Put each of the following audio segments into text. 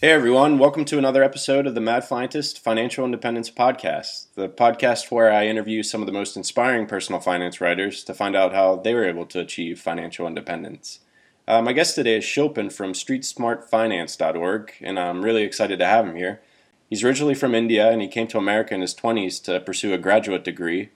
Hey everyone, welcome to another episode of the Mad Fientist Financial Independence Podcast, the podcast where I interview some of the most inspiring personal finance writers to find out how they were able to achieve financial independence. Uh, my guest today is Shilpan from StreetSmartFinance.org, and I'm really excited to have him here. He's originally from India and he came to America in his 20s to pursue a graduate degree.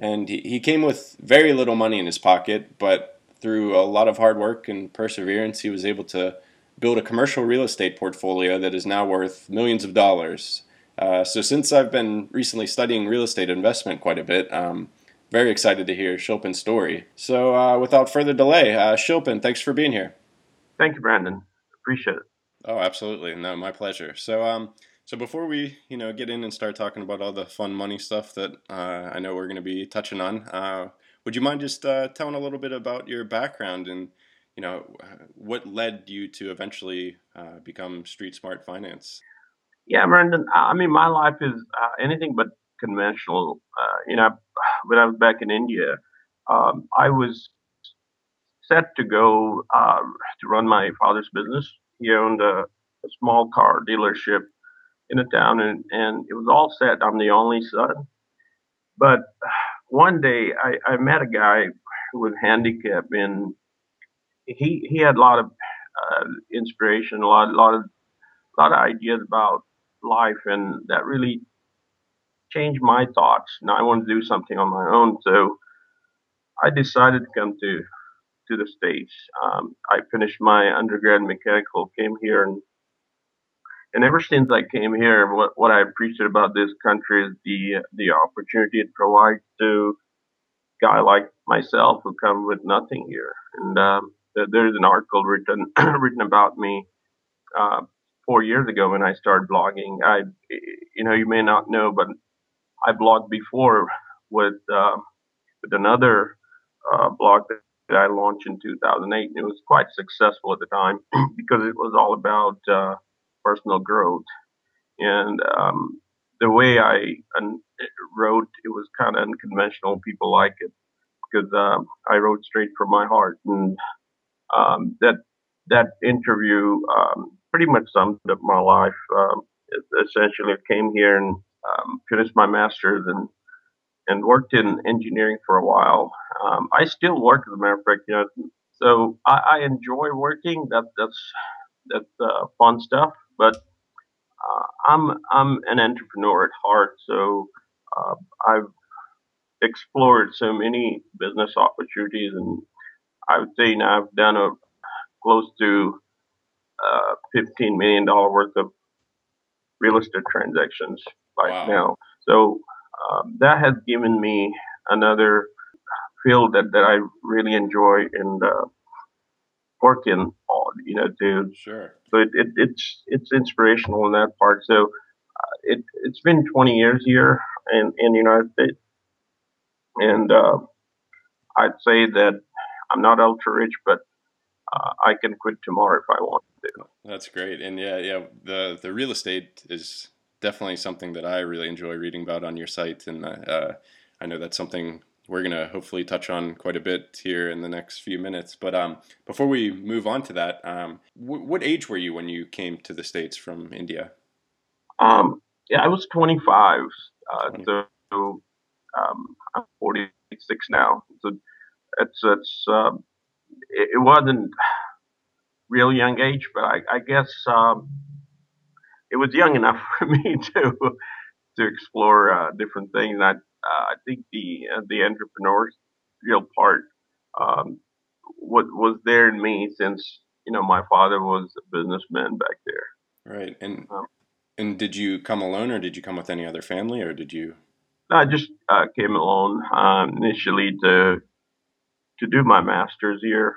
And he, he came with very little money in his pocket, but through a lot of hard work and perseverance, he was able to build a commercial real estate portfolio that is now worth millions of dollars. Uh, so, since I've been recently studying real estate investment quite a bit, I'm very excited to hear Shilpan's story. So, uh, without further delay, uh, Shilpan, thanks for being here. Thank you, Brandon. Appreciate it. Oh, absolutely. No, my pleasure. So, um, so before we, you know, get in and start talking about all the fun money stuff that uh, I know we're going to be touching on, uh, would you mind just uh, telling a little bit about your background and, you know, what led you to eventually uh, become Street Smart Finance? Yeah, Brandon. I mean, my life is uh, anything but conventional. Uh, you know, when I was back in India, um, I was set to go to run my father's business. He owned a, a small car dealership in a town, and, and it was all set. I'm the only son. But one day I, I met a guy who was handicapped, and he he had a lot of uh, inspiration, a lot, lot of lot of ideas about life, and that really changed my thoughts. Now I wanted to do something on my own, so I decided to come to to the states. Um, I finished my undergrad mechanical, came here, and and ever since I came here, what, what I appreciate about this country is the the opportunity it provides to a guy like myself who come with nothing here. And um, there's an article written written about me uh, four years ago when I started blogging. I, you know, you may not know, but I blogged before with uh, with another uh, blog that I launched in 2008, and it was quite successful at the time because it was all about uh, personal growth. And um, the way I wrote, it was kind of unconventional. People like it because um, I wrote straight from my heart, and um, that that interview um, pretty much summed up my life. Um, essentially, I came here and um, finished my master's and and worked in engineering for a while. I still work, as a matter of fact, you know. So I, I enjoy working. That that's that's uh, fun stuff. But uh, I'm I'm an entrepreneur at heart, so uh, I've explored so many business opportunities, and I would say now I've done a close to uh, fifteen million dollar worth of real estate transactions right wow. now. So um, that has given me another field that, that I really enjoy and uh, working on, you know, to sure. So it, it, it's it's inspirational in that part. So uh, it it's been 20 years here in in the United States, and uh, I'd say that I'm not ultra rich, but uh, I can quit tomorrow if I want to. That's great, and yeah, yeah, the the real estate is definitely something that I really enjoy reading about on your site, and uh, I know that's something we're going to hopefully touch on quite a bit here in the next few minutes. But um, before we move on to that, um, w- what age were you when you came to the States from India? Um, yeah, I was 25. Uh, 20. So um, I'm 46 now. So it's, it's um, it, it, wasn't real young age, but I, I guess um, it was young enough for me to to explore uh, different things. I I think the uh, the entrepreneurial part um, what was there in me since you know my father was a businessman back there. Right, and um, and did you come alone, or did you come with any other family, or did you? I just uh, came alone um, initially to to do my master's here.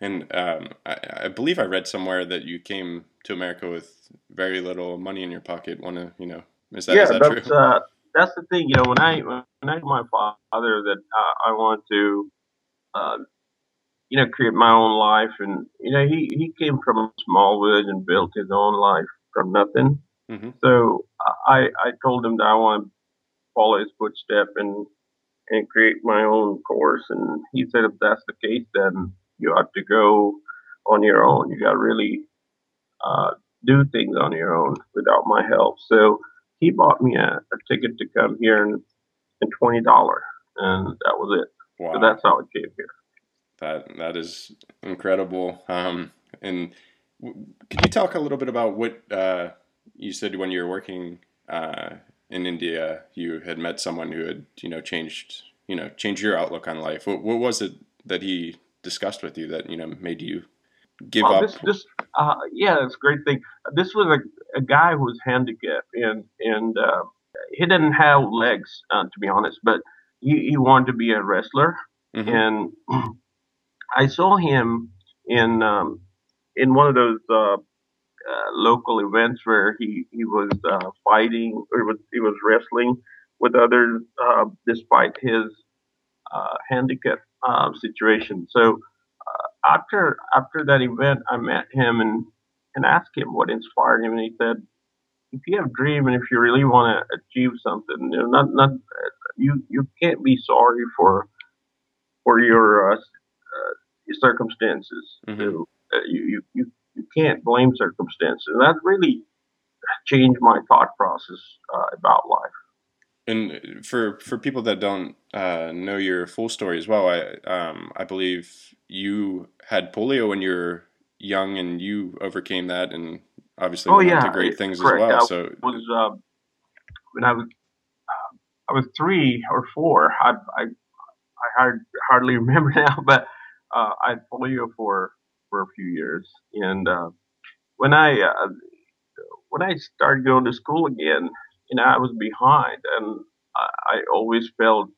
And um, I, I, believe I read somewhere that you came to America with very little money in your pocket. Want to, you know, is that, yeah, is that that's, true? Uh, that's the thing, you know, when I when I told my father that I, I want to, uh, you know, create my own life, and you know, he he came from a small village and built his own life from nothing. Mm-hmm. So I I told him that I want to follow his footstep and and create my own course. And he said, if that's the case, then you ought to go on your own. You got to really uh, do things on your own without my help. So he bought me a, a ticket to come here and, and twenty dollar, and that was it. Wow. So that's how I came here. That that is incredible. Um, and w- could you talk a little bit about what uh, you said when you were working uh, in India? You had met someone who had you know changed you know changed your outlook on life. What, what was it that he discussed with you that you know made you give well, up? This, this uh, yeah, it's a great thing. This was a, a guy who was handicapped and and uh, he didn't have legs uh, to be honest, but he, he wanted to be a wrestler mm-hmm. and I saw him in um, in one of those uh, uh, local events where he he was uh, fighting or was he was wrestling with others uh, despite his uh, handicap uh, situation. So after after that event, I met him and and asked him what inspired him, and he said, "If you have a dream and if you really want to achieve something, you know, not not you you can't be sorry for for your circumstances. Mm-hmm. Uh, you, you, you, you can't blame circumstances. And that really changed my thought process uh, about life. And for for people that don't uh, know your full story as well, I um, I believe you had polio when you were young, and you overcame that, and obviously oh, went yeah, on to great things correct. as well. I so was uh, when I was I was three or four. I I, I hard, hardly remember now, but uh, I had polio for for a few years, and uh, when I uh, when I started going to school again, you know, I was behind, and I, I always felt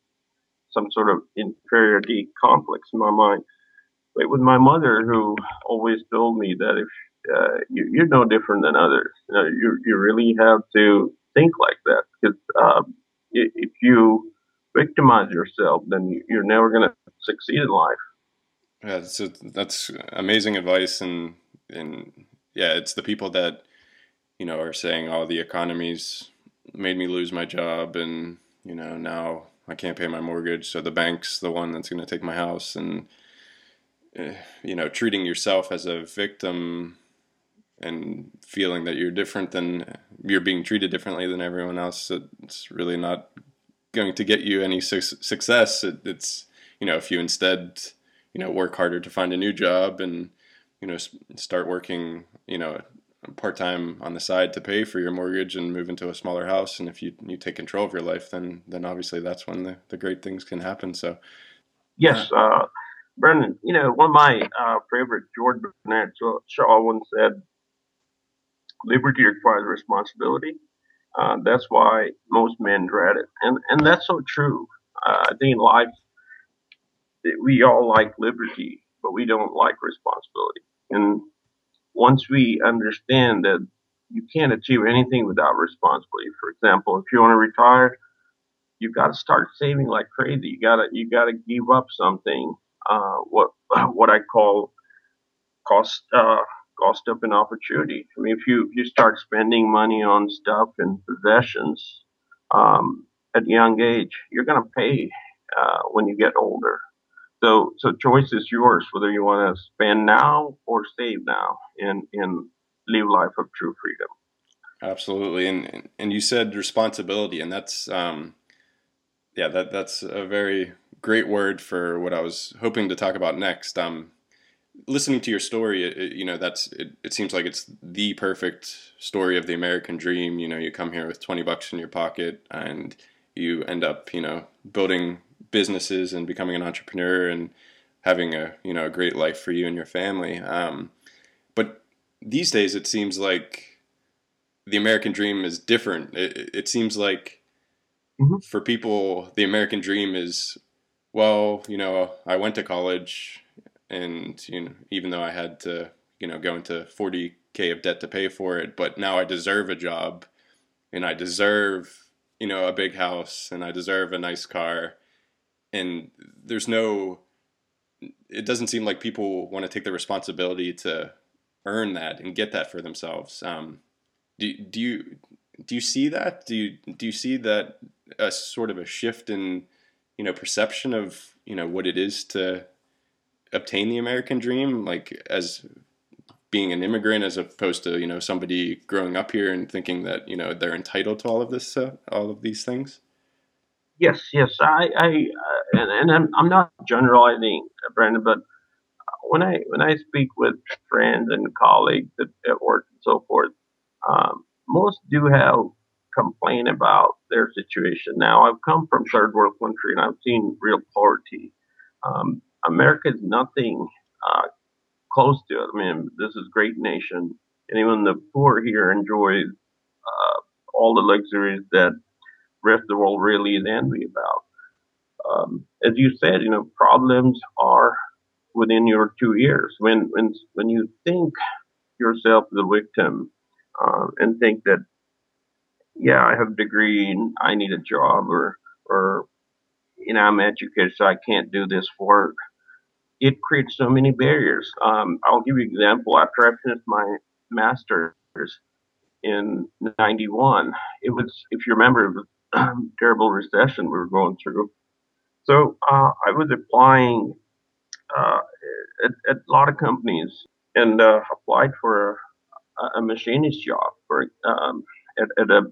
some sort of inferiority complex in my mind. Was my mother who always told me that if uh, you, you're no different than others, you know, you you really have to think like that because uh, if you victimize yourself, then you're never going to succeed in life. Yeah, so that's amazing advice, and and yeah, it's the people that you know are saying, "Oh, the economy's made me lose my job, and you know now I can't pay my mortgage, so the bank's the one that's going to take my house," and you know, treating yourself as a victim and feeling that you're different than you're being treated differently than everyone else. It's really not going to get you any su- success. It, it's you know if you instead you know work harder to find a new job and you know start working you know part time on the side to pay for your mortgage and move into a smaller house and if you you take control of your life then then obviously that's when the, the great things can happen so yes uh, Brendan you know one of my uh, favorite George Bernard Shaw once said liberty requires responsibility uh, that's why most men dread it and and that's so true uh, I think life we all like liberty, but we don't like responsibility. And once we understand that you can't achieve anything without responsibility, for example, if you want to retire, you've got to start saving like crazy. You gotta you gotta give up something. Uh, what what I call cost uh, cost up an opportunity. I mean, if you you start spending money on stuff and possessions um, at a young age, you're gonna pay uh, when you get older. So, so choice is yours whether you want to spend now or save now and and live life of true freedom. Absolutely, and and you said responsibility, and that's um, yeah, that that's a very great word for what I was hoping to talk about next. Um, listening to your story, it, it, you know, that's it, it seems like it's the perfect story of the American dream. You know, you come here with twenty bucks in your pocket, and you end up, you know, building businesses and becoming an entrepreneur and having a you know a great life for you and your family. Um, but these days, it seems like the American dream is different. It, it seems like mm-hmm. for people, the American dream is well, you know, I went to college, and you know, even though I had to, you know, go into forty k of debt to pay for it, but now I deserve a job, and I deserve you know a big house, and I deserve a nice car. And there's no it doesn't seem like people want to take the responsibility to earn that and get that for themselves. Um, do, do you do you see that? Do you do you see that a sort of a shift in you know perception of you know what it is to obtain the American dream, like as being an immigrant as opposed to you know somebody growing up here and thinking that you know they're entitled to all of this uh, all of these things? Yes yes. I i uh, and, and I'm, I'm not generalizing brandon but when i when i speak with friends and colleagues at, at work and so forth um, most do have complain about their situation now i've come from third world country and i've seen real poverty um, america is nothing uh, close to it. I mean, this is a great nation, even the poor here enjoy uh, all the luxuries that rest of the world really is envy about. Um, as you said, you know, problems are within your two ears. When when when you think yourself the victim uh, and think that, yeah, I have a degree and I need a job, or or you know, I'm educated, so I can't do this work it creates so many barriers. Um, I'll give you an example. After I finished my master's in '91, it was, if you remember, it was a terrible recession we were going through. So uh, I was applying uh, at, at, a lot of companies and uh, applied for a, a, machinist job for um, at, at a,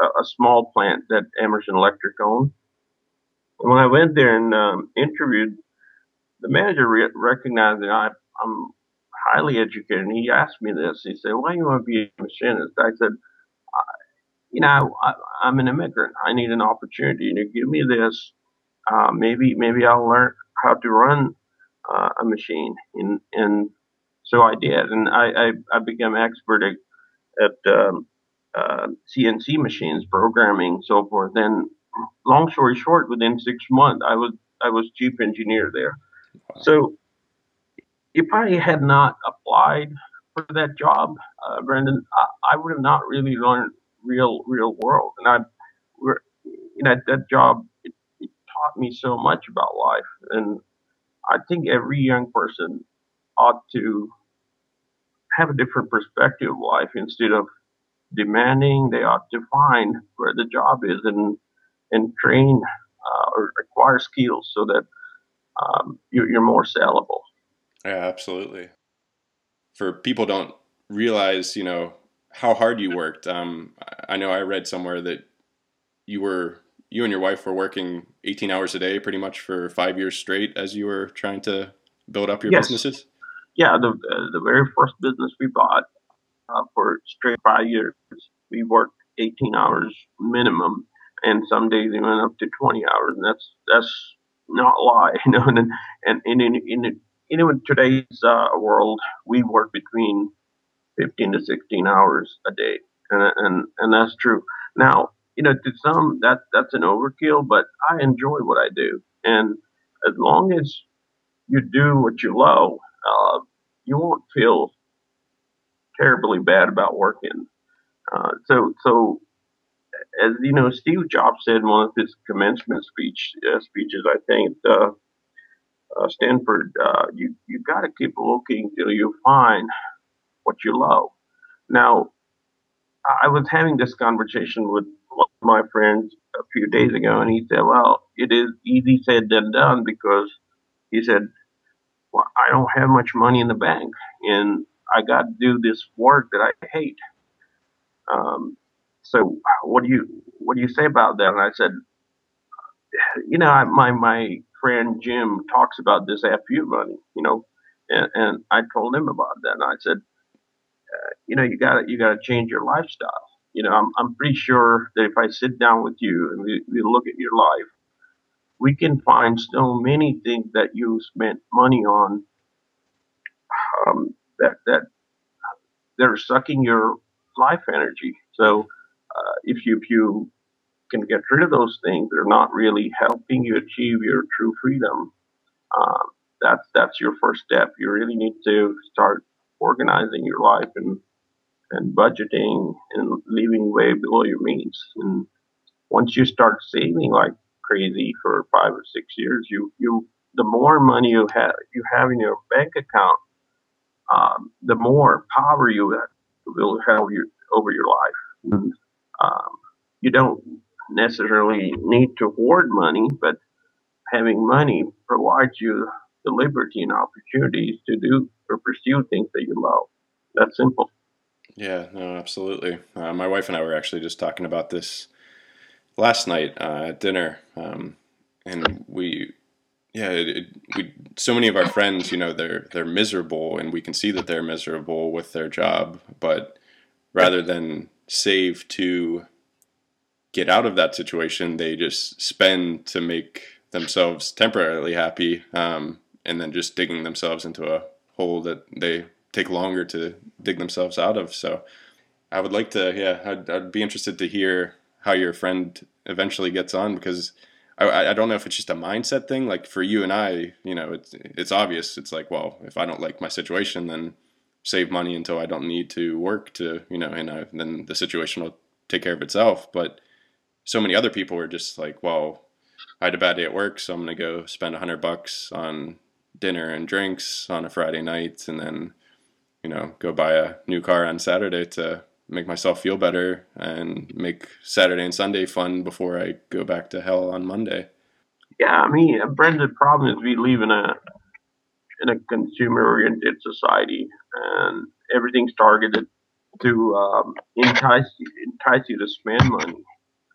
a small plant that Emerson Electric owned. And when I went there and um, interviewed, the manager re- recognized that I, I'm highly educated, and he asked me this. He said, "Why do you want to be a machinist?" I said, "You know, I, I'm an immigrant. I need an opportunity. You know, give me this. Uh, maybe, maybe I'll learn how to run uh, a machine." And and so I did, and I I, I became expert at, at um, uh, CNC machines, programming, so forth. And long story short, within six months, I was I was chief engineer there. So if I had not applied for that job, uh, Brendan, I, I, would have not really learned real, real world. And I, you know, that job, it, it taught me so much about life. And I think every young person ought to have a different perspective of life instead of demanding they ought to find where the job is and and train uh, or acquire skills so that um, you're, you're more sellable. Yeah, absolutely. For people don't realize, you know, how hard you worked. Um, I know I read somewhere that you were you and your wife were working 18 hours a day pretty much for five years straight as you were trying to build up your yes. businesses. Yeah, the uh, the very first business we bought uh, for straight five years, we worked 18 hours minimum, and some days we went up to 20 hours, and that's that's not lie, you know. And and, and in, in, in, in today's uh, world, we work between 15 to 16 hours a day, and and and that's true. Now, you know, to some that that's an overkill, but I enjoy what I do, and as long as you do what you love, uh, you won't feel terribly bad about working. Uh, so so as you know, Steve Jobs said in one of his commencement speech uh, speeches, I think, uh, uh, Stanford, uh, you you got to keep looking till you find what you love. Now, I was having this conversation with one of my friends a few days ago, and he said, "Well, it is easy said than done because," he said, well, "I don't have much money in the bank, and I got to do this work that I hate." Um, so what do you what do you say about that? And I said, you know, I, my my friend Jim talks about this FU money, you know, and, and I told him about that, and I said, uh, you know, you got you got to change your lifestyle. You know, I'm I'm pretty sure that if I sit down with you and we, we look at your life, we can find so many things that you spent money on um, that that they're sucking your life energy. So uh, if you if you can get rid of those things that are not really helping you achieve your true freedom, um, that's that's your first step. You really need to start organizing your life and and budgeting and living way below your means. And once you start saving like crazy for five or six years, you you the more money you have you have in your bank account, um, the more power you will have you, over your life. And um, you don't necessarily need to hoard money, but having money provides you the liberty and opportunities to do or pursue things that you love. That's simple. Yeah, no, absolutely. Uh, my wife and I were actually just talking about this last night uh, at dinner, um, and we, yeah, it, it, we so many of our friends, you know, they're they're miserable, and we can see that they're miserable with their job, but rather than save to get out of that situation, they just spend to make themselves temporarily happy, um, and then just digging themselves into a hole that they take longer to dig themselves out of. So I would like to, yeah, I'd, I'd be interested to hear how your friend eventually gets on because I, I don't know if it's just a mindset thing. Like for you and I, you know, it's it's obvious. It's like, well, if I don't like my situation, then save money until I don't need to work to, you know, and I, then the situation will take care of itself. But so many other people are just like, well, I had a bad day at work, so I'm gonna go spend a hundred bucks on dinner and drinks on a Friday night, and then you know, go buy a new car on Saturday to make myself feel better and make Saturday and Sunday fun before I go back to hell on Monday. Yeah, I mean, Brenda, the problem is we live in a in a consumer-oriented society, and everything's targeted to um, entice entice you to spend money,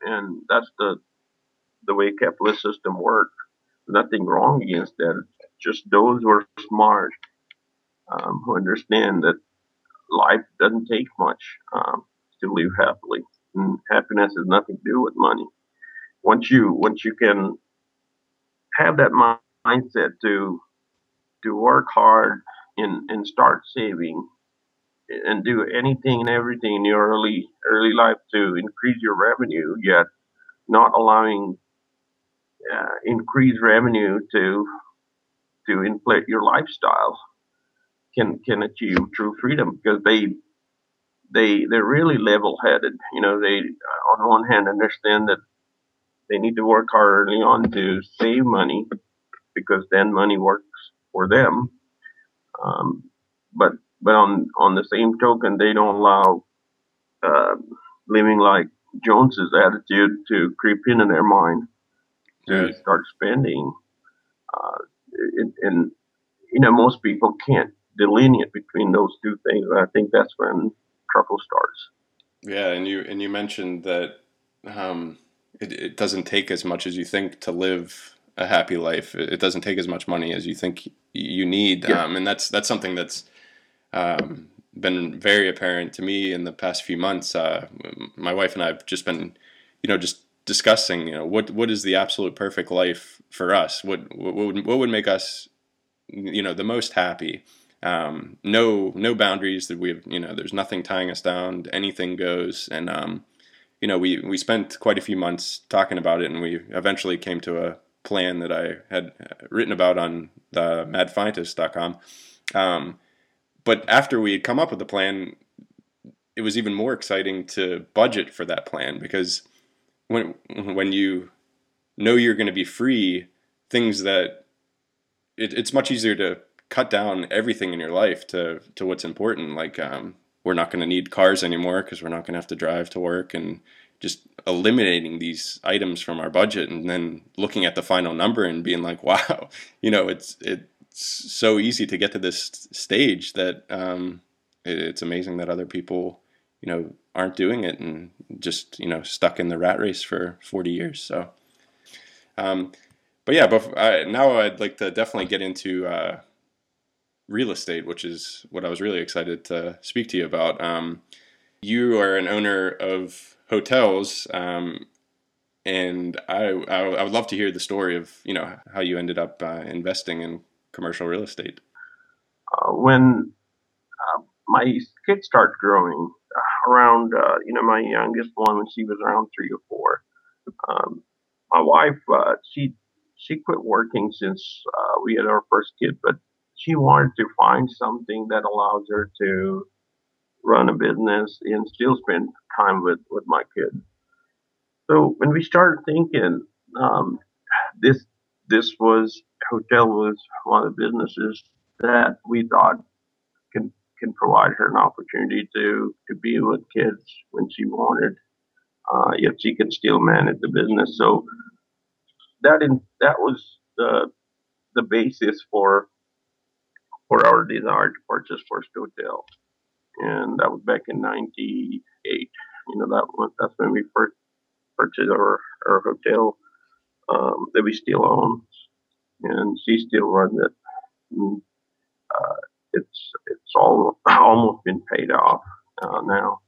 and that's the the way capitalist system works. Nothing wrong against that. Just those who are smart um, who understand that life doesn't take much um, to live happily, and happiness has nothing to do with money. Once you once you can have that mindset to to work hard and and start saving and do anything and everything in your early early life to increase your revenue, yet not allowing uh, increased revenue to to inflate your lifestyle can can achieve true freedom because they they they're really level headed. You know, they on one hand understand that they need to work hard early on to save money because then money works for them. Um, but but on on the same token, they don't allow uh, living like Jones's attitude to creep into their mind to start spending. Uh, and, and you know, most people can't delineate between those two things. I think that's when trouble starts. Yeah, and you and you mentioned that um, it, it doesn't take as much as you think to live a happy life. It doesn't take as much money as you think you need, yeah. um, and that's that's something that's um, been very apparent to me in the past few months. Uh, my wife and I have just been, you know, just discussing, you know, what what is the absolute perfect life for us? What what would, what would make us, you know, the most happy? Um, no no boundaries that we have you know there's nothing tying us down anything goes. And um, you know we we spent quite a few months talking about it and we eventually came to a plan that I had written about on the madfientist.com um, but after we had come up with the plan it was even more exciting to budget for that plan because when when you know you're going to be free things that it, it's much easier to cut down everything in your life to to what's important. Like um, we're not going to need cars anymore because we're not going to have to drive to work, and just eliminating these items from our budget, and then looking at the final number and being like, wow, you know, it's it's so easy to get to this stage that um, it, it's amazing that other people, you know, aren't doing it and just you know stuck in the rat race for 40 years. So. Um, but yeah, but now I'd like to definitely get into uh, real estate, which is what I was really excited to speak to you about. Um, you are an owner of hotels, um, and I, I, I would love to hear the story of you know how you ended up uh, investing in commercial real estate. Uh, when uh, my kids started growing, uh, around uh, you know my youngest one when she was around three or four, um, my wife uh, she she quit working since we had our first kid, but she wanted to find something that allows her to run a business and still spend time with, with my kids. So when we started thinking, um, this this was hotel was one of the businesses that we thought can can provide her an opportunity to to be with kids when she wanted, uh, yet she can still manage the business. So that in that was the the basis for for our desire to purchase First Hotel, and that was back in '98. You know that was, that's when we first purchased our our hotel um, that we still own, and she still runs it. And, uh, it's it's all almost been paid off uh, now,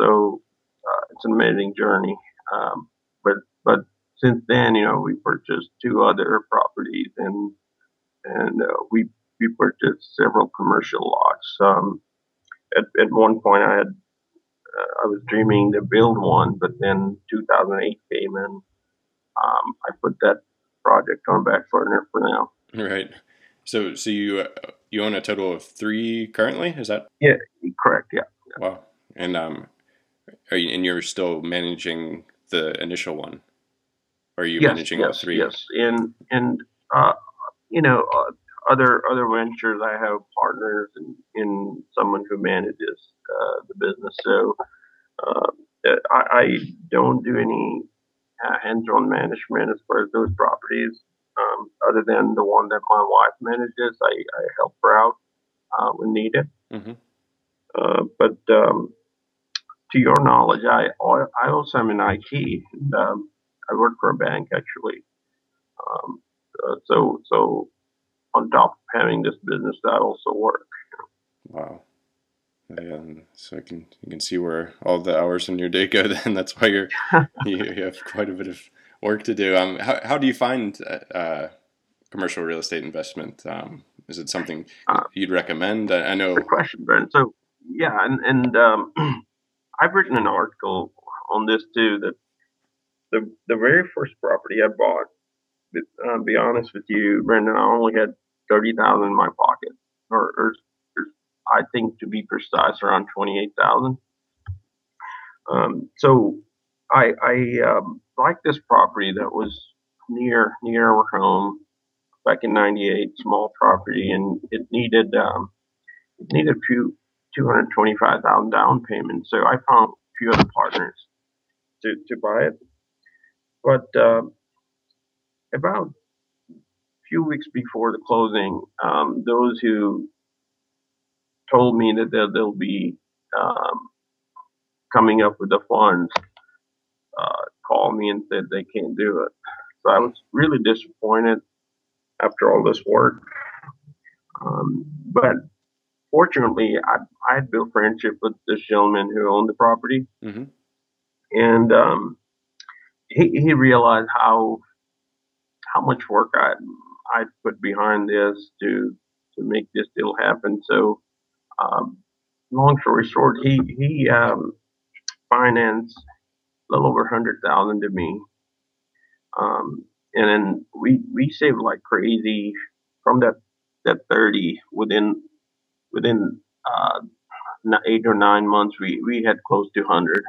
so uh, it's an amazing journey. Um, but but since then, you know, we purchased two other properties and and uh, we we purchased several commercial lots. Um, at at one point, I had uh, I was dreaming to build one, but then 2008 came and um, I put that project on back burner for now. Right. So so you uh, you own a total of three currently? Is that? Yeah, correct. Yeah. Wow. And um, are you and you're still managing the initial one? Or are you yes, managing yes, all three? Yes, and and uh, you know, uh, other other ventures, I have partners in, in someone who manages uh, the business. So uh, I, I, don't do any uh, hands-on management as far as those properties, um, other than the one that my wife manages. I, I help her out uh, when needed. Mm-hmm. Uh, but um, to your knowledge, I I also am in IT. And, um, I work for a bank actually. Um, uh, so so on top of having this business, that also work. Wow. And so I can you can see where all the hours in your day go. Then that's why you're you, you have quite a bit of work to do. Um, how how do you find uh, uh commercial real estate investment? Um, is it something uh, you'd recommend? I, I know. Good question, Ben. So yeah, and and um, I've written an article on this too. That the the very first property I bought, uh, be honest with you, Brendan, I only had thirty thousand in my pocket, or, or, or, I think to be precise, around twenty eight thousand. Um, so I I um, liked this property that was near near our home back in '98, small property, and it needed um, it needed a few two hundred twenty five thousand down payment. So I found a few other partners to to buy it, but uh, about few weeks before the closing, um, those who told me that they'll, they'll be um, coming up with the funds uh, called me and said they can't do it. So I was really disappointed after all this work. Um, but fortunately, I, I had built friendship with this gentleman who owned the property, mm-hmm. and um, he, he realized how how much work I I put behind this to to make this deal happen. So, um, long story short, he he um, financed a little over hundred thousand to me, um, and then we we saved like crazy from that that thirty within within uh, eight or nine months. We we had close to hundred.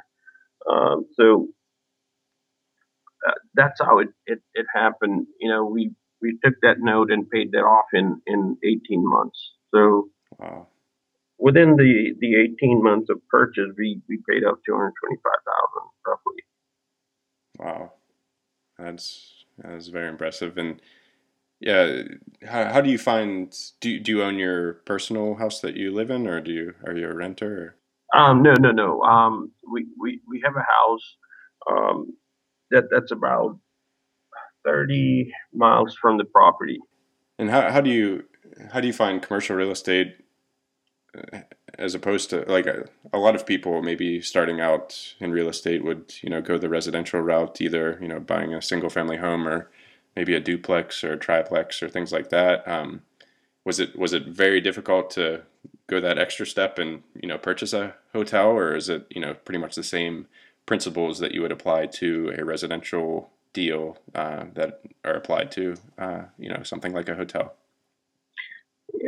Um, so uh, that's how it, it, it happened. You know, we we took that note and paid that off in, in 18 months. So wow. within the, the 18 months of purchase, we, we paid off 225000 roughly. Wow. That's, that's very impressive. And yeah, how, how do you find, do, do you own your personal house that you live in or do you, are you a renter? Or? Um, no, no, no. Um, we, we, we have a house, um, that that's about 30 miles from the property. And how, how do you how do you find commercial real estate uh, as opposed to like a, a, lot of people maybe starting out in real estate would you know go the residential route either you know buying a single family home or maybe a duplex or a triplex or things like that um, was it was it very difficult to go that extra step and you know purchase a hotel or is it you know pretty much the same principles that you would apply to a residential deal uh, that are applied to, uh, you know, something like a hotel?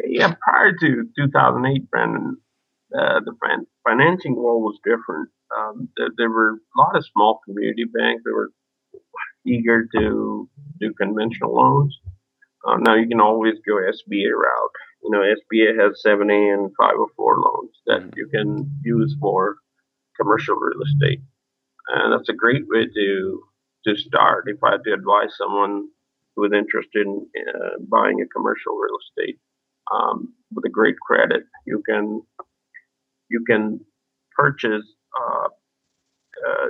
Yeah, prior to 2008, Brandon, uh, the financing world was different. Um, there, there, were a lot of small community banks that were eager to do conventional loans. Uh, now you can always go SBA route. You know, SBA has 7A and 504 loans that mm-hmm. you can use for commercial real estate. And that's a great way to to start. If I had to advise someone who is interested in uh, buying a commercial real estate um, with a great credit, you can you can purchase uh, uh,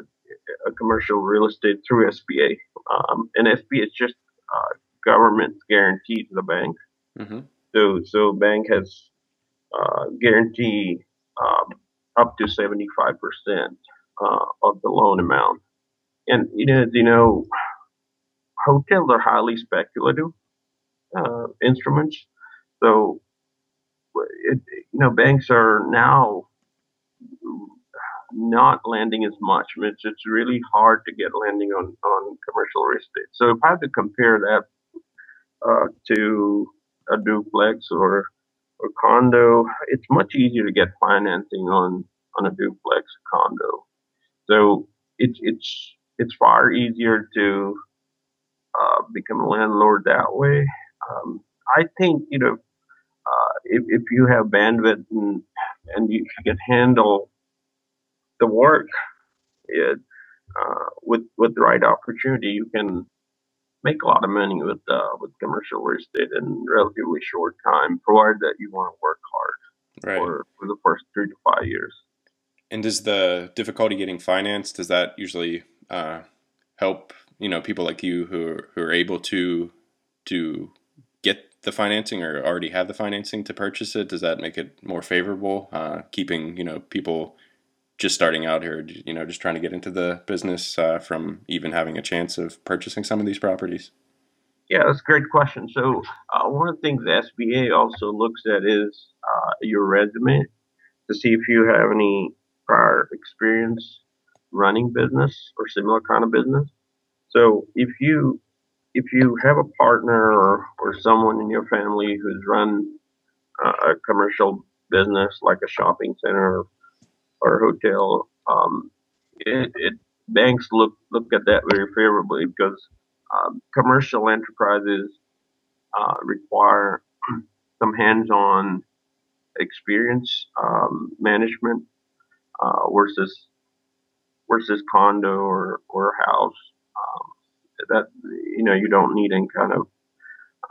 a commercial real estate through SBA. Um, and SBA is just uh, government guarantee to the bank. Mm-hmm. So so bank has uh, guarantee um, up to seventy five percent uh, of the loan amount. And you know you know hotels are highly speculative uh, instruments. So it, you know banks are now not lending as much. I mean, it's, it's really hard to get lending on, on commercial real estate. So if I had to compare that uh, to a duplex or or condo, it's much easier to get financing on on a duplex condo. So it's it's it's far easier to uh, become a landlord that way. Um, I think you know uh, if if you have bandwidth and and you can handle the work it, uh, with with the right opportunity, you can make a lot of money with uh, with commercial real estate in relatively short time, provided that you want to work hard right. for, for the first three to five years. And does the difficulty getting financed does that usually uh, help you know people like you who are, who are able to to get the financing or already have the financing to purchase it? Does that make it more favorable? Uh, keeping you know people just starting out here, you know, just trying to get into the business uh, from even having a chance of purchasing some of these properties? Yeah, that's a great question. So, uh, one of the things the SBA also looks at is uh, your resume to see if you have any prior experience running business or similar kind of business. So, if you if you have a partner or, or someone in your family who's run a commercial business like a shopping center or a hotel, um, it, it, banks look look at that very favorably because um, commercial enterprises uh, require some hands-on experience um, management uh, versus versus condo or or house. Um, that you know you don't need any kind of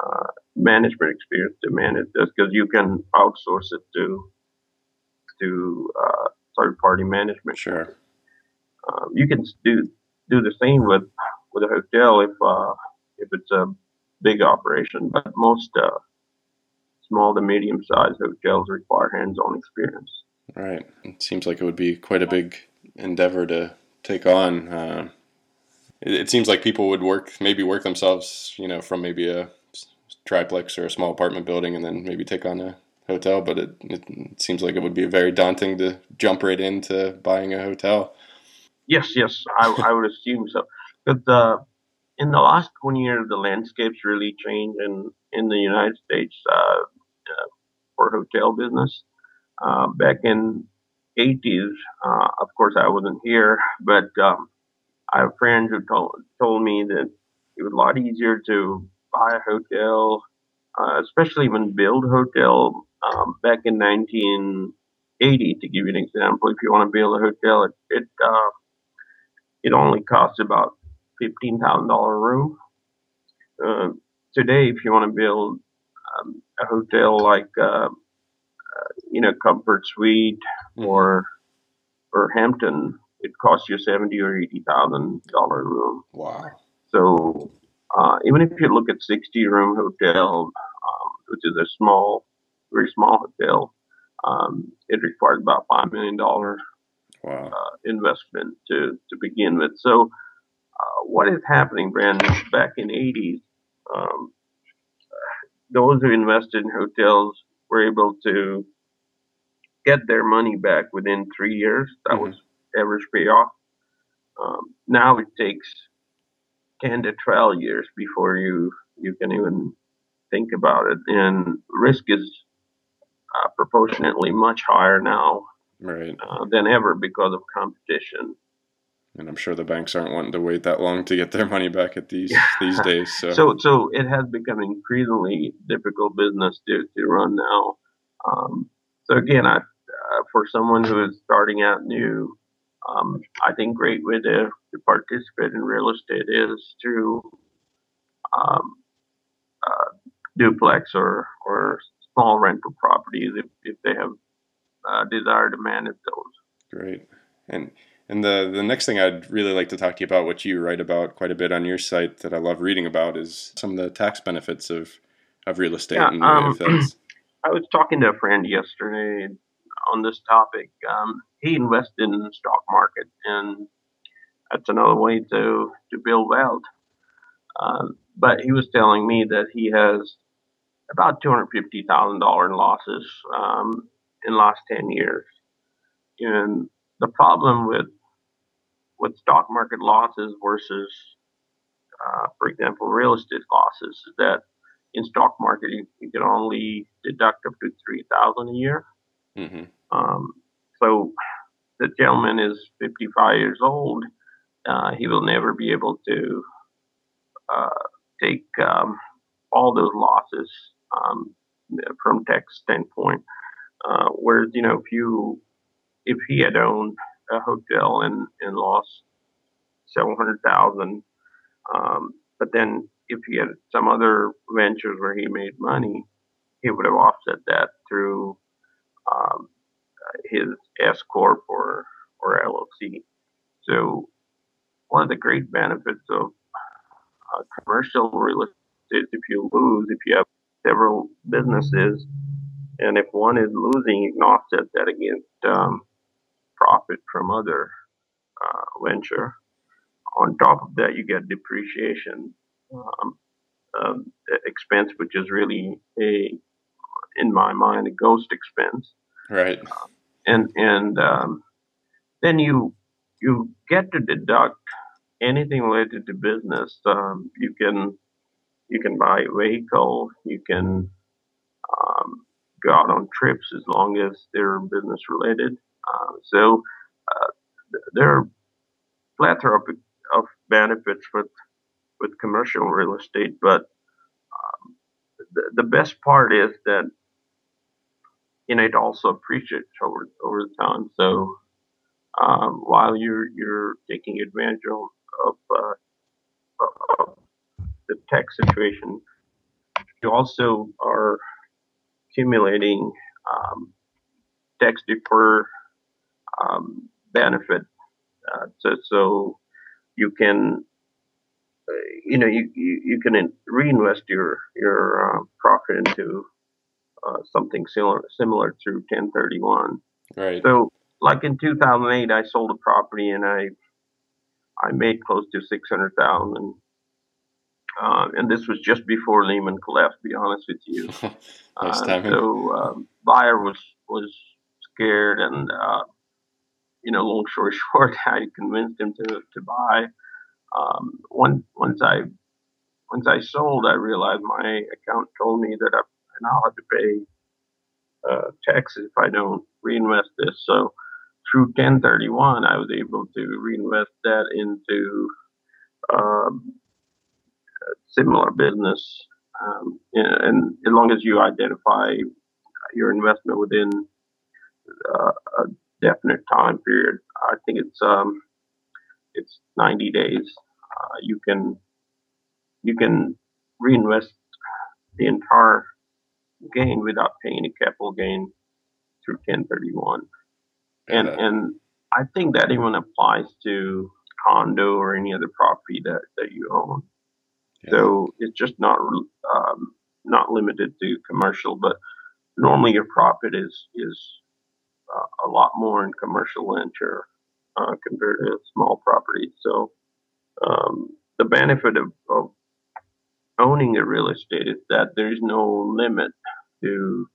uh, management experience to manage this because you can outsource it to to uh, third party management. Sure. Um, you can do do the same with with a hotel if uh, if it's a big operation, but most uh, small to medium sized hotels require hands on experience. Right. It seems like it would be quite a big endeavor to take on. Uh, it, it seems like people would work maybe work themselves, you know, from maybe a triplex or a small apartment building, and then maybe take on a hotel, but it, it seems like it would be very daunting to jump right into buying a hotel. Yes, yes, I, I would assume so. But uh, in the last 20 years, the landscape's really changed in, in the United States uh, uh, for hotel business. Uh, back in 80s, uh, of course, I wasn't here, but um, I have friends who told, told me that it was a lot easier to buy a hotel, uh, especially when build a hotel um, back in 1980, to give you an example, if you want to build a hotel, it it, uh, it only costs about fifteen thousand dollar room. Uh, today, if you want to build um, a hotel like uh you know Comfort Suite mm-hmm. or or Hampton, it costs you seventy or eighty thousand dollar room. Wow! So uh, even if you look at sixty room hotel, um, which is a small very small hotel. Um, it requires about five million dollars wow. uh, investment to to begin with. So, uh, what is happening, Brandon? Back in '80s, um, those who invested in hotels were able to get their money back within three years. That mm-hmm. was average payoff. Um, now it takes ten to twelve years before you you can even think about it, and risk is uh, proportionately much higher now right. uh, than ever because of competition. And I'm sure the banks aren't wanting to wait that long to get their money back at these these days. So. so, so it has become increasingly difficult business to, to run now. Um, so again, I, for someone who is starting out new, um, I think great way to, to participate in real estate is to um, duplex or or small rental properties if, if they have uh, desire to manage those. Great. And and the the next thing I'd really like to talk to you about, what you write about quite a bit on your site that I love reading about, is some of the tax benefits of of real estate. Yeah, um, I was talking to a friend yesterday on this topic. Um, he invested in the stock market, and that's another way to to build wealth. Uh, but he was telling me that he has about two hundred fifty thousand dollar in losses um, in last ten years, and the problem with with stock market losses versus, uh, for example, real estate losses is that in stock market you, you can only deduct up to three thousand a year. Mm-hmm. Um, so the gentleman is 55 years old. Uh, he will never be able to uh, take um, all those losses um, from tax standpoint. Uh, whereas you know if you if he had owned a hotel and, and lost several hundred thousand. Um, but then if he had some other ventures where he made money, he would have offset that through um, his S corp or or LLC. So one of the great benefits of uh, commercial real estate, is if you lose, if you have several businesses, and if one is losing, you can offset that against um, profit from other uh, venture. On top of that, you get depreciation um, um, expense, which is really a, in my mind, a ghost expense. Right. Uh, and and um, then you you get to deduct anything related to business. Um, you can you can buy a vehicle. You can um, go out on trips as long as they're business related. Uh, so uh, there are plethora of, of, benefits with with commercial real estate, but um, the, the best part is that you know it also appreciates over over the time. So um, while you're you're taking advantage of, of, uh, of the tax situation, you also are accumulating um, tax defer um, benefit. Uh, so, so you can, uh, you know, you, you, you, can reinvest your your uh, profit into uh, something similar similar through 1031. Right. So, like in 2008, I sold a property and I I made close to 600,000. Uh, and this was just before Lehman collapsed. To be honest with you, nice uh, so um, buyer was was scared, and uh, you know, long story short, I convinced him to to buy. Um, once once I once I sold, I realized my account told me that I, I now have to pay uh, taxes if I don't reinvest this. So through 1031, I was able to reinvest that into um, similar business. Um, and as long as you identify your investment within uh, a definite time period. I think it's um, it's 90 days. Uh, you can you can reinvest the entire gain without paying any capital gain through 1031. And yeah. and I think that even applies to condo or any other property that, that you own. Yeah. So it's just not um, not limited to commercial, but normally your profit is is uh, a lot more in commercial venture uh, compared to small properties. So um, the benefit of, of, owning a real estate is that there's no limit to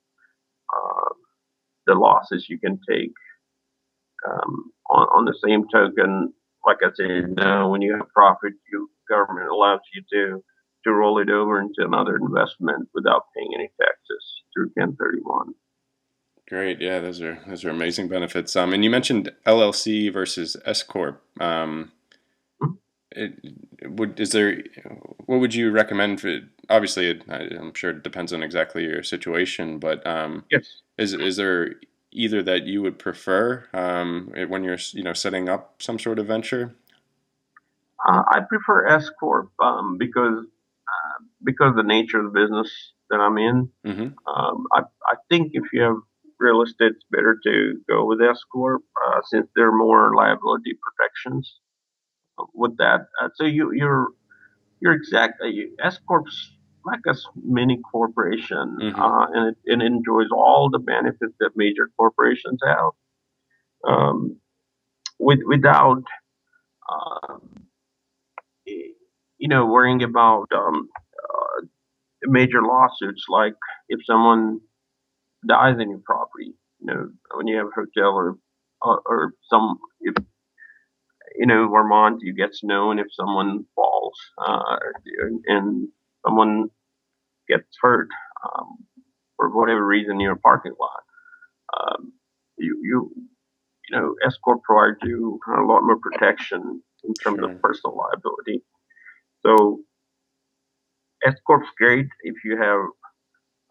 uh, the losses you can take. Um, on, on, the same token, like I said, uh, when you have profit, you government allows you to to roll it over into another investment without paying any taxes through 1031. Great, yeah, those are those are amazing benefits. Um, and you mentioned LLC versus S corp. Um, it, would is there what would you recommend for? Obviously, it, I'm sure it depends on exactly your situation, but um, yes, is is there either that you would prefer um, when you're you know setting up some sort of venture? Uh, I prefer S corp um, because uh, because the nature of the business that I'm in. Mm-hmm. Um, I, I think if you have real estate, it's better to go with S corp uh, since there are more liability protections with that. Uh, so you you're you're exactly S corp's like a mini corporation, mm-hmm. uh, and it, it, enjoys all the benefits that major corporations have, um, with without. Um, you know, worrying about um, uh, major lawsuits, like if someone dies in your property, you know, when you have a hotel or or, or some, if you know, Vermont, you get snow, and if someone falls uh, and someone gets hurt um, for whatever reason in your parking lot, um, you you you know, S corp provides you a lot more protection in terms sure. of personal liability. So S corp's great if you have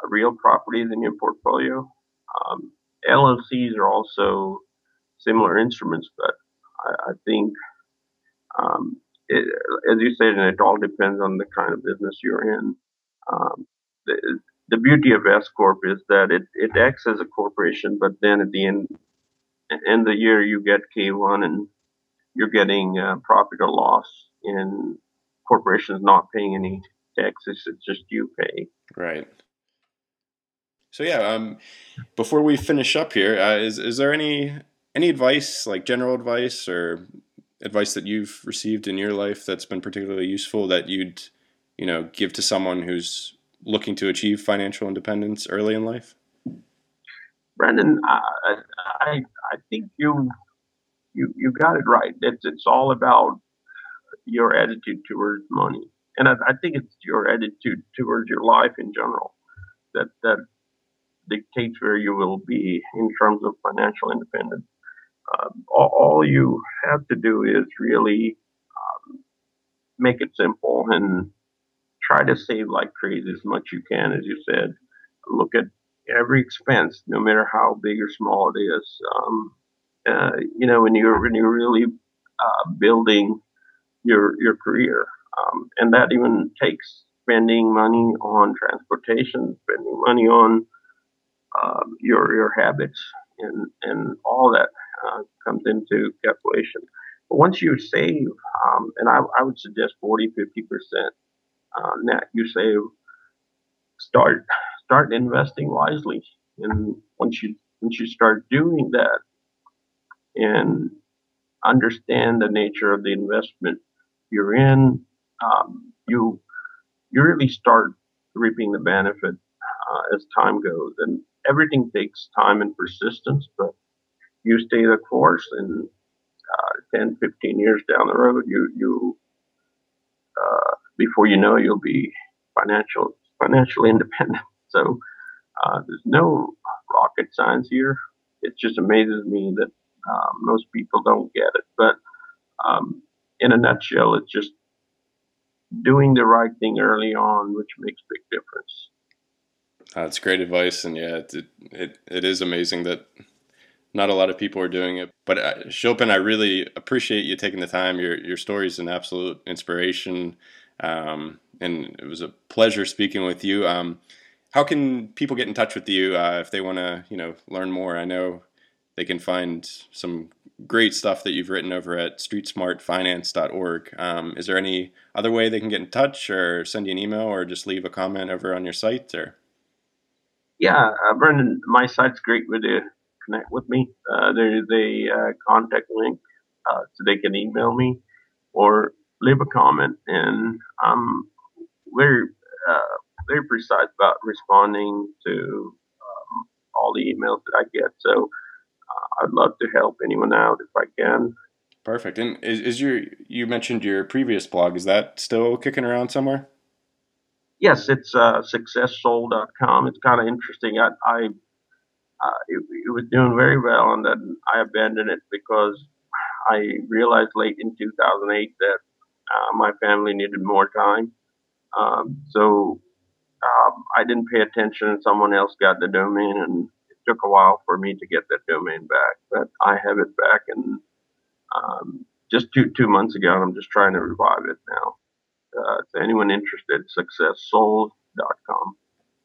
real properties in your portfolio. Um, LLCs are also similar instruments, but I, I think, um, it, as you said, and it all depends on the kind of business you're in. Um, the, the beauty of S corp is that it, it acts as a corporation, but then at the end end of the year you get K1 and you're getting uh, profit or loss in corporations not paying any taxes. It's just you pay. Right. So yeah, um, before we finish up here, uh, is is there any any advice, like general advice or advice that you've received in your life that's been particularly useful that you'd you know give to someone who's looking to achieve financial independence early in life? Brendan, I I, I think you you you got it right. It's it's all about your attitude towards money, and I, I think it's your attitude towards your life in general that that dictates where you will be in terms of financial independence. Uh, all, you have to do is really um, make it simple and try to save like crazy as much you can, as you said. Look at every expense, no matter how big or small it is. Um, uh, you know, when you're when you're really uh, building your your career, um, and that even takes spending money on transportation, spending money on um, your your habits, and and all that uh, comes into calculation. But once you save, um, and I, I, would suggest 40, 50 percent uh, net you save, start start investing wisely. And once you once you start doing that, and understand the nature of the investment you're in, um, you you really start reaping the benefit uh, as time goes. And everything takes time and persistence, but you stay the course and uh, 10, 15 years down the road, you, you, uh, before you know, you'll be financial, financially independent. So, uh, there's no rocket science here. It just amazes me that, uh, most people don't get it. But, um, in a nutshell, it's just doing the right thing early on, which makes big difference. That's great advice, and yeah, it, it it is amazing that not a lot of people are doing it. But uh, Shilpan, I really appreciate you taking the time. Your your story is an absolute inspiration, um, and it was a pleasure speaking with you. Um, how can people get in touch with you uh, if they want to, you know, learn more? I know they can find some great stuff that you've written over at streetsmartfinance.org. Um, is there any other way they can get in touch, or send you an email, or just leave a comment over on your site, or? Yeah, uh, Brendan, my site's great with to connect with me. Uh, there's a uh, contact link uh, so they can email me or leave a comment, and I'm very uh, very precise about responding to um, all the emails that I get. So uh, I'd love to help anyone out if I can. Perfect. And is, is your you mentioned your previous blog? Is that still kicking around somewhere? yes, it's uh, successsold.com. It's kind of interesting. I, I uh, it, it, was doing very well, and then I abandoned it because I realized late in 2008 that uh, my family needed more time. Um, so um, I didn't pay attention, and someone else got the domain, and it took a while for me to get that domain back. But I have it back, and um, just two two months ago, I'm just trying to revive it now uh, to anyone interested, successsold.com.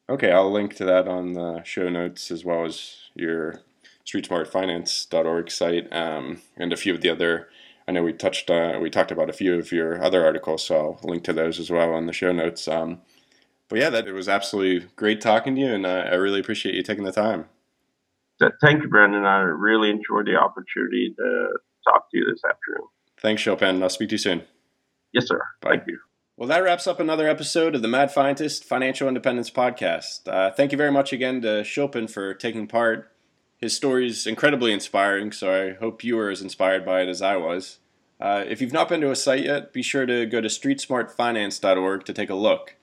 Okay, I'll link to that on the show notes as well as your streetsmartfinance.org site um, and a few of the other. I know we touched uh, we talked about a few of your other articles, so I'll link to those as well on the show notes. Um, but yeah, that it was absolutely great talking to you, and uh, I really appreciate you taking the time. Thank you, Brandon. I really enjoyed the opportunity to talk to you this afternoon. Thanks, Shilpan. I'll speak to you soon. Yes, sir. Bye. Thank you. Well, that wraps up another episode of the Mad Fientist Financial Independence Podcast. Uh, thank you very much again to Shilpan for taking part. His story is incredibly inspiring, so I hope you were as inspired by it as I was. Uh, if you've not been to a site yet, be sure to go to streetsmartfinance.org to take a look.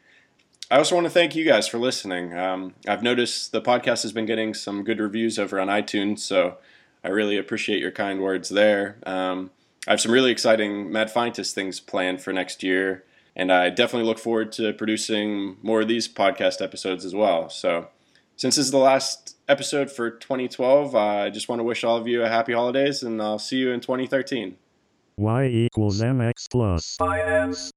I also want to thank you guys for listening. Um, I've noticed the podcast has been getting some good reviews over on iTunes, so I really appreciate your kind words there. Um, I have some really exciting Mad Fientist things planned for next year. And I definitely look forward to producing more of these podcast episodes as well. So, since this is the last episode for 2012, uh, I just want to wish all of you a happy holidays and I'll see you in 2013. Y equals mx plus. Finance.